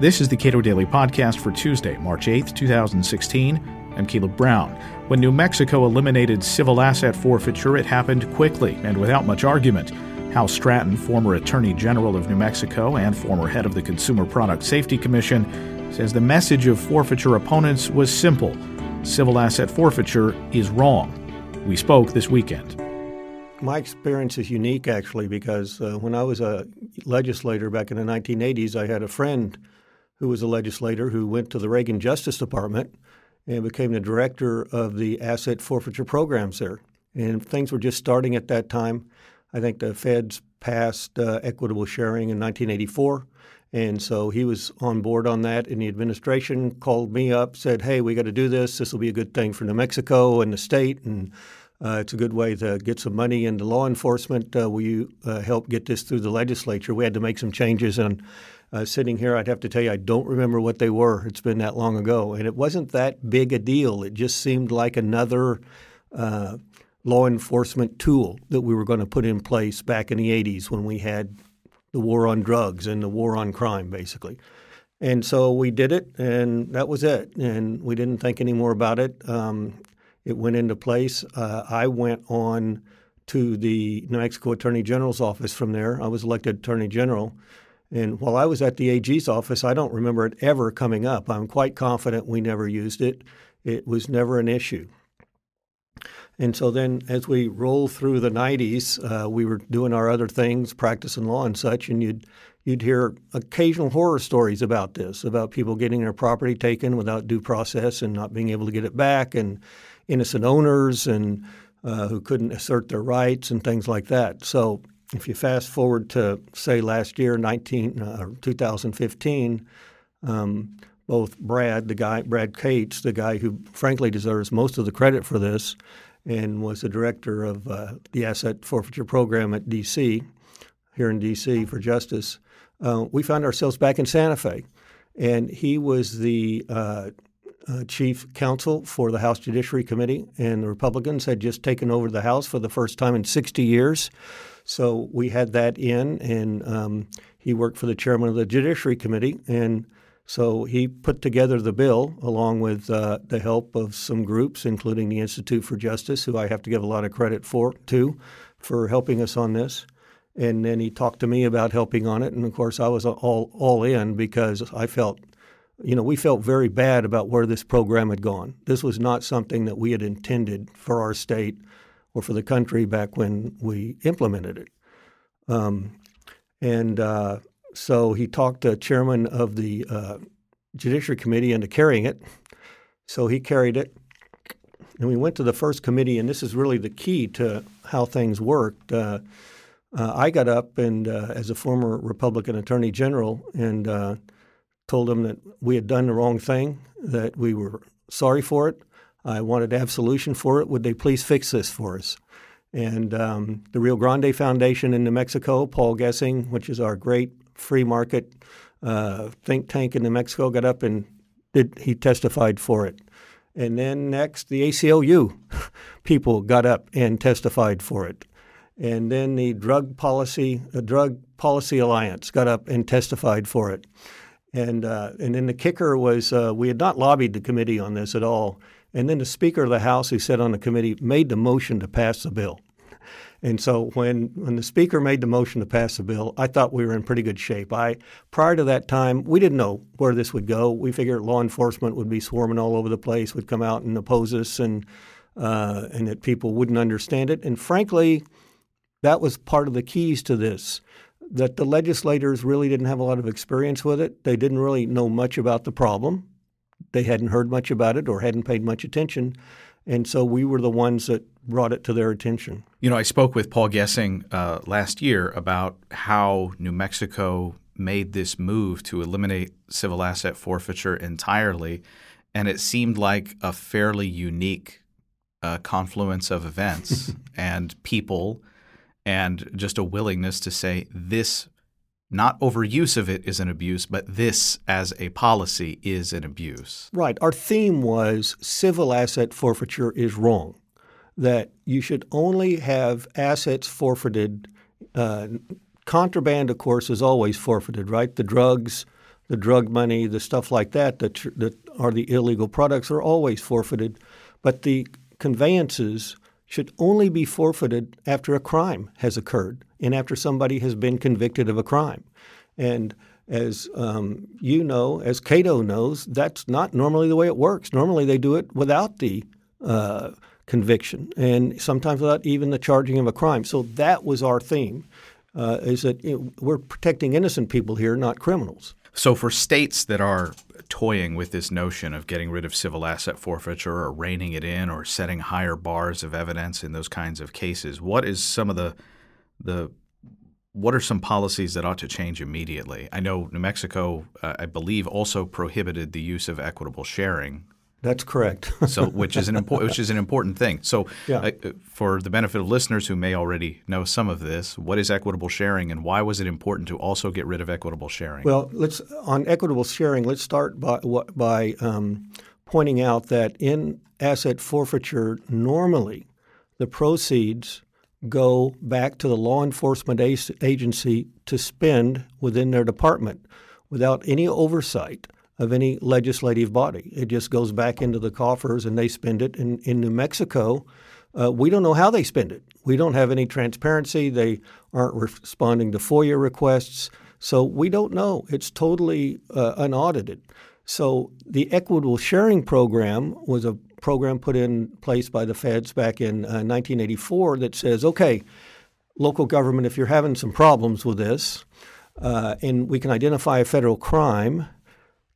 This is the Cato Daily Podcast for Tuesday, March 8th, 2016. I'm Caleb Brown. When New Mexico eliminated civil asset forfeiture, it happened quickly and without much argument. Hal Stratton, former Attorney General of New Mexico and former head of the Consumer Product Safety Commission, says the message of forfeiture opponents was simple civil asset forfeiture is wrong. We spoke this weekend. My experience is unique, actually, because uh, when I was a legislator back in the 1980s, I had a friend who was a legislator who went to the Reagan Justice Department and became the director of the asset forfeiture programs there. And things were just starting at that time. I think the feds passed uh, equitable sharing in 1984. And so he was on board on that. And the administration called me up, said, Hey, we got to do this. This will be a good thing for New Mexico and the state. And uh, it's a good way to get some money into law enforcement. Uh, will you uh, help get this through the legislature? We had to make some changes. And uh, sitting here, I'd have to tell you, I don't remember what they were. It's been that long ago. And it wasn't that big a deal. It just seemed like another uh, law enforcement tool that we were going to put in place back in the 80s when we had the war on drugs and the war on crime, basically. And so we did it, and that was it. And we didn't think any more about it. Um, it went into place. Uh, I went on to the New Mexico Attorney General's office from there. I was elected Attorney General. And while I was at the AG's office, I don't remember it ever coming up. I'm quite confident we never used it. It was never an issue. And so then, as we rolled through the 90s, uh, we were doing our other things, practicing law and such, and you'd you'd hear occasional horror stories about this, about people getting their property taken without due process and not being able to get it back, and innocent owners and uh, who couldn't assert their rights and things like that. So if you fast forward to say last year, 19 uh, 2015, um, both Brad, the guy Brad Cates, the guy who frankly deserves most of the credit for this, and was the director of uh, the asset forfeiture program at D.C. here in D.C. for justice. Uh, we found ourselves back in Santa Fe, and he was the uh, uh, chief counsel for the House Judiciary Committee, and the Republicans had just taken over the House for the first time in 60 years. So we had that in, and um, he worked for the chairman of the Judiciary Committee. And so he put together the bill along with uh, the help of some groups, including the Institute for Justice, who I have to give a lot of credit for, too, for helping us on this. And then he talked to me about helping on it. And of course, I was all, all in because I felt you know, we felt very bad about where this program had gone. This was not something that we had intended for our state or for the country back when we implemented it. Um, and uh, so he talked the chairman of the uh, Judiciary Committee into carrying it. So he carried it. And we went to the first committee, and this is really the key to how things worked. Uh, uh I got up and, uh, as a former Republican Attorney General, and uh, told them that we had done the wrong thing, that we were sorry for it. I wanted to have solution for it. Would they please fix this for us? And um, the Rio Grande Foundation in New Mexico, Paul Gessing, which is our great free market uh, think tank in New Mexico, got up and did, he testified for it. And then next, the ACLU people got up and testified for it. And then the Drug Policy, the Drug Policy Alliance got up and testified for it. And uh, and then the kicker was uh, we had not lobbied the committee on this at all. And then the Speaker of the House, who sat on the committee, made the motion to pass the bill. And so when when the Speaker made the motion to pass the bill, I thought we were in pretty good shape. I prior to that time, we didn't know where this would go. We figured law enforcement would be swarming all over the place, would come out and oppose us, and uh, and that people wouldn't understand it. And frankly, that was part of the keys to this that the legislators really didn't have a lot of experience with it. They didn't really know much about the problem. They hadn't heard much about it or hadn't paid much attention. And so we were the ones that brought it to their attention. You know, I spoke with Paul Gessing uh, last year about how New Mexico made this move to eliminate civil asset forfeiture entirely. And it seemed like a fairly unique uh, confluence of events and people and just a willingness to say this not overuse of it is an abuse, but this as a policy is an abuse. Right. Our theme was civil asset forfeiture is wrong, that you should only have assets forfeited. Uh, contraband, of course, is always forfeited, right? The drugs, the drug money, the stuff like that that, that are the illegal products are always forfeited. But the conveyances should only be forfeited after a crime has occurred and after somebody has been convicted of a crime. And as um, you know, as Cato knows, that's not normally the way it works. Normally, they do it without the uh, conviction, and sometimes without even the charging of a crime. So that was our theme: uh, is that you know, we're protecting innocent people here, not criminals. So for states that are toying with this notion of getting rid of civil asset forfeiture or reining it in or setting higher bars of evidence in those kinds of cases, what is some of the the what are some policies that ought to change immediately? I know New Mexico, uh, I believe, also prohibited the use of equitable sharing. That's correct. so, which is an important, which is an important thing. So, yeah. uh, for the benefit of listeners who may already know some of this, what is equitable sharing, and why was it important to also get rid of equitable sharing? Well, let's on equitable sharing. Let's start by by um, pointing out that in asset forfeiture, normally the proceeds go back to the law enforcement agency to spend within their department without any oversight of any legislative body. It just goes back into the coffers and they spend it. In, in New Mexico, uh, we don't know how they spend it. We don't have any transparency. They aren't responding to FOIA requests. So we don't know. It's totally uh, unaudited. So the equitable sharing program was a program put in place by the feds back in uh, 1984 that says, okay, local government, if you're having some problems with this, uh, and we can identify a federal crime,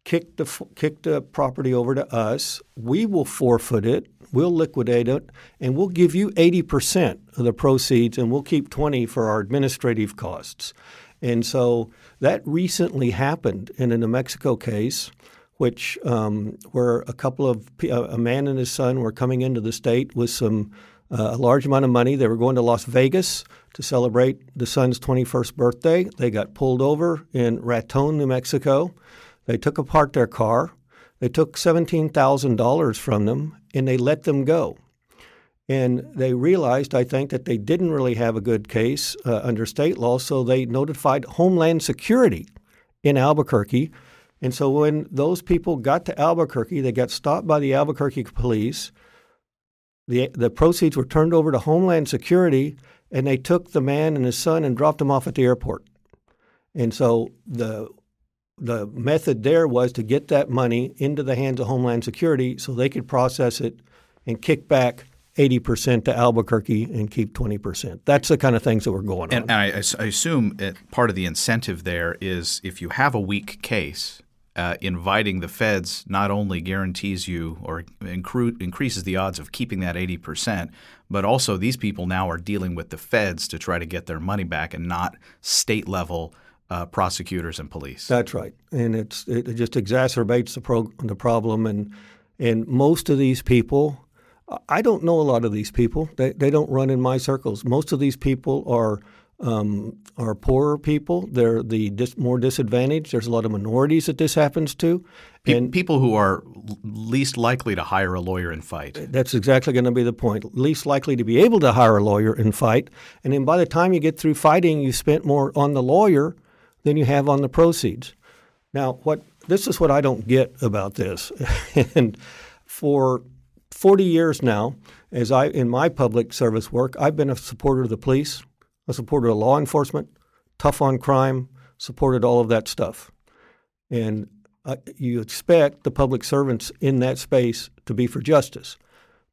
kick the kick the property over to us. We will forfeit it. We'll liquidate it, and we'll give you 80% of the proceeds, and we'll keep 20 for our administrative costs. And so that recently happened in a New Mexico case which um, where a couple of a man and his son were coming into the state with some uh, a large amount of money. They were going to Las Vegas to celebrate the son's 21st birthday. They got pulled over in Raton, New Mexico. They took apart their car. They took $17,000 from them and they let them go. And they realized, I think, that they didn't really have a good case uh, under state law, so they notified Homeland Security in Albuquerque and so when those people got to Albuquerque, they got stopped by the Albuquerque police. The, the proceeds were turned over to Homeland Security, and they took the man and his son and dropped them off at the airport. And so the the method there was to get that money into the hands of Homeland Security so they could process it and kick back 80% to Albuquerque and keep 20%. That's the kind of things that were going on. And I, I assume part of the incentive there is if you have a weak case, uh, inviting the feds not only guarantees you or incru- increases the odds of keeping that 80%, but also these people now are dealing with the feds to try to get their money back and not state level uh, prosecutors and police. That's right. And it's, it just exacerbates the, pro- the problem. And, and most of these people, I don't know a lot of these people. They, they don't run in my circles. Most of these people are um, are poorer people. They're the dis- more disadvantaged. There's a lot of minorities that this happens to. And people who are least likely to hire a lawyer and fight. That's exactly going to be the point. Least likely to be able to hire a lawyer and fight. And then by the time you get through fighting, you spent more on the lawyer than you have on the proceeds. Now, what this is what I don't get about this. and for 40 years now, as I in my public service work, I've been a supporter of the police a supporter of law enforcement, tough on crime, supported all of that stuff. And uh, you expect the public servants in that space to be for justice.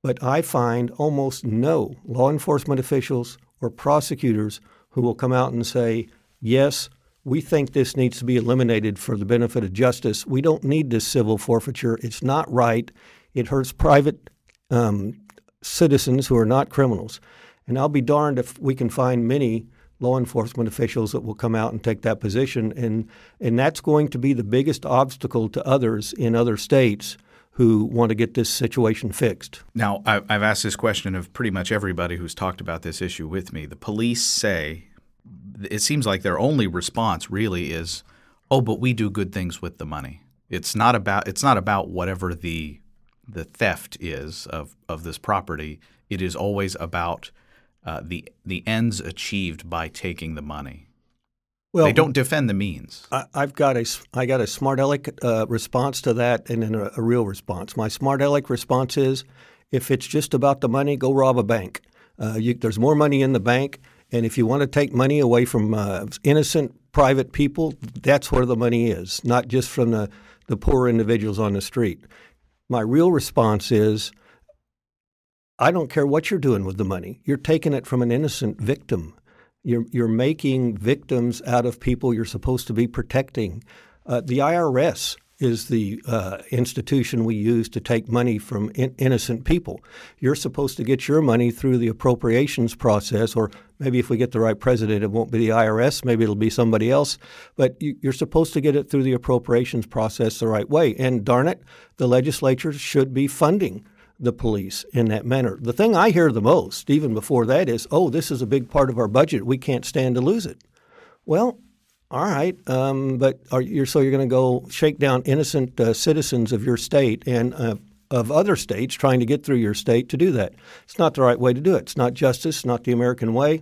But I find almost no law enforcement officials or prosecutors who will come out and say, yes, we think this needs to be eliminated for the benefit of justice. We don't need this civil forfeiture. It's not right. It hurts private um, citizens who are not criminals. And I'll be darned if we can find many law enforcement officials that will come out and take that position. And, and that's going to be the biggest obstacle to others in other states who want to get this situation fixed. Now, I've asked this question of pretty much everybody who's talked about this issue with me. The police say it seems like their only response really is, "Oh, but we do good things with the money." It's not about it's not about whatever the the theft is of of this property. It is always about uh, the the ends achieved by taking the money. Well, they don't defend the means. I, have got a I got a smart aleck uh, response to that, and then a, a, real response. My smart aleck response is, if it's just about the money, go rob a bank. Uh, you, there's more money in the bank, and if you want to take money away from uh, innocent private people, that's where the money is, not just from the the poor individuals on the street. My real response is, I don't care what you're doing with the money. You're taking it from an innocent victim. You're, you're making victims out of people you're supposed to be protecting. Uh, the IRS is the uh, institution we use to take money from in- innocent people. You're supposed to get your money through the appropriations process, or maybe if we get the right president, it won't be the IRS, maybe it'll be somebody else. But you, you're supposed to get it through the appropriations process the right way. And darn it, the legislature should be funding the police in that manner. The thing I hear the most, even before that, is, oh, this is a big part of our budget. We can't stand to lose it. Well, all right, um, but you, so you're going to go shake down innocent uh, citizens of your state and uh, of other states trying to get through your state to do that. It's not the right way to do it. It's not justice, not the American way.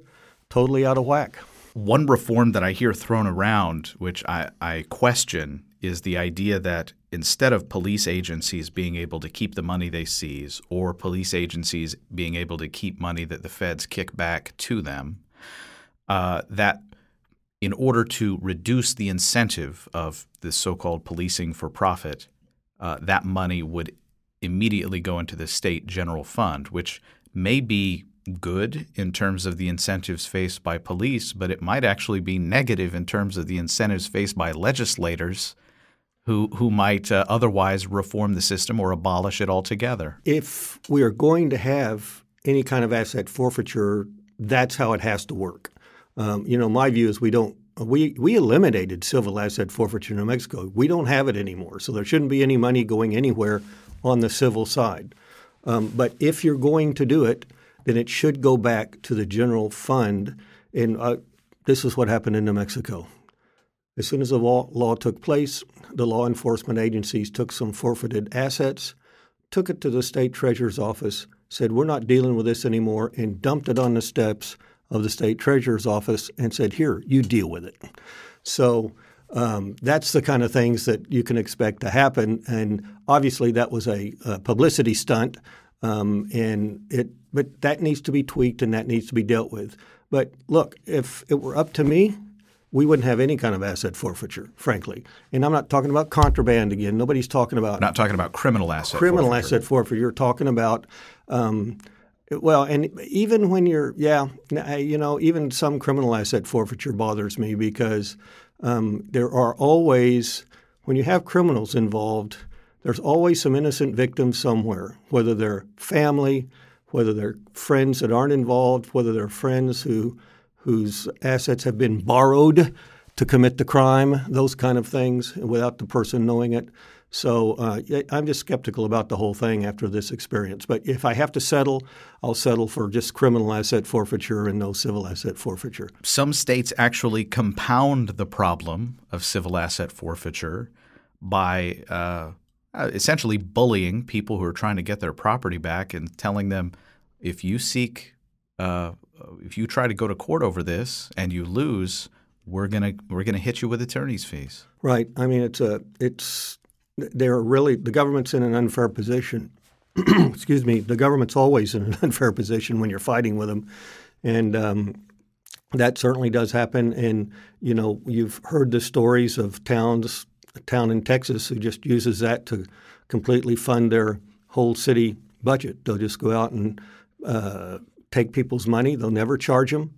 Totally out of whack. One reform that I hear thrown around, which I, I question, is the idea that instead of police agencies being able to keep the money they seize or police agencies being able to keep money that the feds kick back to them, uh, that in order to reduce the incentive of this so-called policing for profit, uh, that money would immediately go into the state general fund, which may be good in terms of the incentives faced by police, but it might actually be negative in terms of the incentives faced by legislators who who might uh, otherwise reform the system or abolish it altogether. If we are going to have any kind of asset forfeiture, that's how it has to work. Um, you know, my view is we don't we we eliminated civil asset forfeiture in New Mexico. We don't have it anymore, so there shouldn't be any money going anywhere on the civil side. Um, but if you're going to do it, then it should go back to the general fund. And uh, this is what happened in New Mexico. As soon as the law, law took place, the law enforcement agencies took some forfeited assets, took it to the state treasurer's office, said, We're not dealing with this anymore, and dumped it on the steps of the state treasurer's office and said, Here, you deal with it. So um, that's the kind of things that you can expect to happen. And obviously, that was a, a publicity stunt. Um, and it, but that needs to be tweaked and that needs to be dealt with. But look, if it were up to me, we wouldn't have any kind of asset forfeiture, frankly. And I'm not talking about contraband again. Nobody's talking about not talking about criminal asset criminal forfeiture. asset forfeiture. You're talking about. Um, well, and even when you're, yeah, you know, even some criminal asset forfeiture bothers me because um, there are always, when you have criminals involved, there's always some innocent victims somewhere, whether they're family, whether they're friends that aren't involved, whether they're friends who whose assets have been borrowed to commit the crime, those kind of things, without the person knowing it. So uh, I'm just skeptical about the whole thing after this experience. But if I have to settle, I'll settle for just criminal asset forfeiture and no civil asset forfeiture. Some states actually compound the problem of civil asset forfeiture by uh, essentially bullying people who are trying to get their property back and telling them if you seek uh, if you try to go to court over this and you lose, we're gonna we're gonna hit you with attorney's fees. Right. I mean, it's a it's they're really the government's in an unfair position. Excuse me. The government's always in an unfair position when you're fighting with them, and um, that certainly does happen. And you know, you've heard the stories of towns, a town in Texas who just uses that to completely fund their whole city budget. They'll just go out and uh, take people's money. They'll never charge them.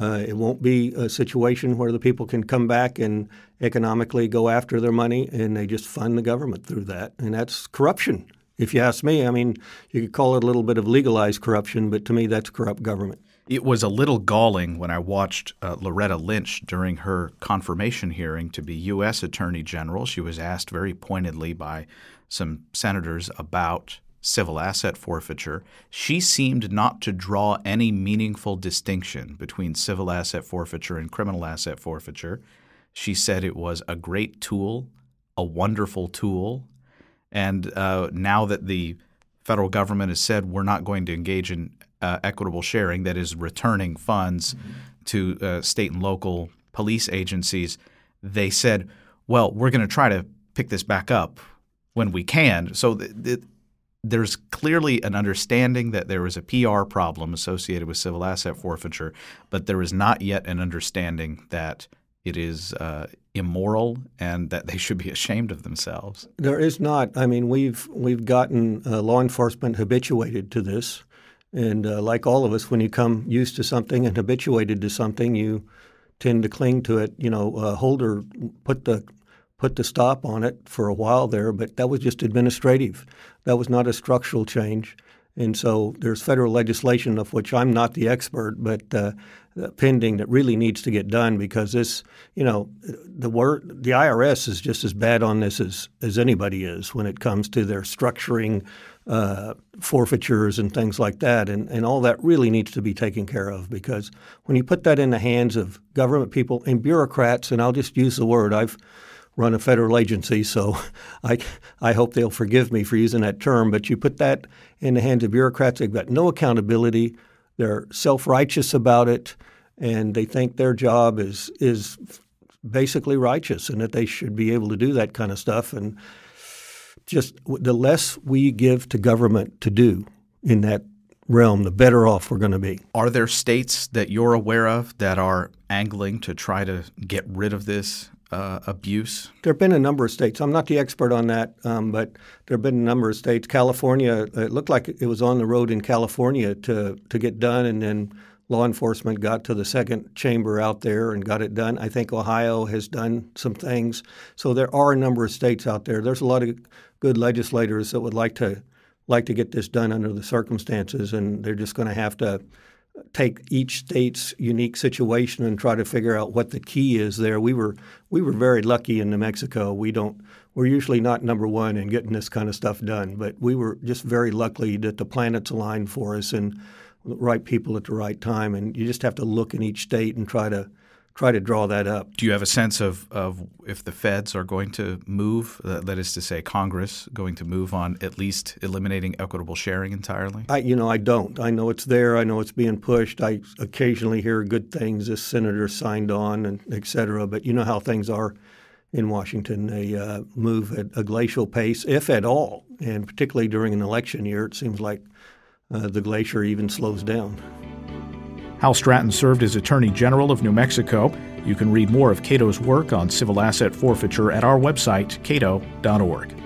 Uh, it won't be a situation where the people can come back and economically go after their money, and they just fund the government through that. And that's corruption, if you ask me. I mean, you could call it a little bit of legalized corruption, but to me, that's corrupt government. It was a little galling when I watched uh, Loretta Lynch during her confirmation hearing to be U.S. Attorney General. She was asked very pointedly by some senators about civil asset forfeiture, she seemed not to draw any meaningful distinction between civil asset forfeiture and criminal asset forfeiture. She said it was a great tool, a wonderful tool. And uh, now that the federal government has said we're not going to engage in uh, equitable sharing, that is, returning funds mm-hmm. to uh, state and local police agencies, they said, well, we're going to try to pick this back up when we can. So th- th- there's clearly an understanding that there is a PR problem associated with civil asset forfeiture, but there is not yet an understanding that it is uh, immoral and that they should be ashamed of themselves. There is not. I mean, we've we've gotten uh, law enforcement habituated to this, and uh, like all of us, when you come used to something and habituated to something, you tend to cling to it. You know, uh, Holder put the put the stop on it for a while there, but that was just administrative. That was not a structural change. And so there's federal legislation of which I'm not the expert, but uh, pending that really needs to get done because this, you know, the word the IRS is just as bad on this as as anybody is when it comes to their structuring uh, forfeitures and things like that, and and all that really needs to be taken care of because when you put that in the hands of government people and bureaucrats, and I'll just use the word I've run a federal agency, so I, I hope they'll forgive me for using that term. But you put that in the hands of bureaucrats, they've got no accountability. They're self righteous about it, and they think their job is is basically righteous and that they should be able to do that kind of stuff. And just the less we give to government to do in that realm, the better off we're going to be. Are there states that you're aware of that are angling to try to get rid of this uh, abuse? There have been a number of states. I'm not the expert on that, um, but there have been a number of states. California, it looked like it was on the road in California to to get done, and then law enforcement got to the second chamber out there and got it done. I think Ohio has done some things. So there are a number of states out there. There's a lot of good legislators that would like to like to get this done under the circumstances, and they're just going to have to take each state's unique situation and try to figure out what the key is there. We were we were very lucky in New Mexico. We don't we're usually not number one in getting this kind of stuff done, but we were just very lucky that the planets aligned for us and the right people at the right time. And you just have to look in each state and try to try to draw that up. Do you have a sense of, of if the feds are going to move, that is to say, Congress going to move on at least eliminating equitable sharing entirely? I, you know, I don't. I know it's there. I know it's being pushed. I occasionally hear good things. This senator signed on, and et cetera. But you know how things are in Washington. They uh, move at a glacial pace, if at all, and particularly during an election year, it seems like uh, the glacier even slows down. Hal Stratton served as Attorney General of New Mexico. You can read more of Cato's work on civil asset forfeiture at our website, cato.org.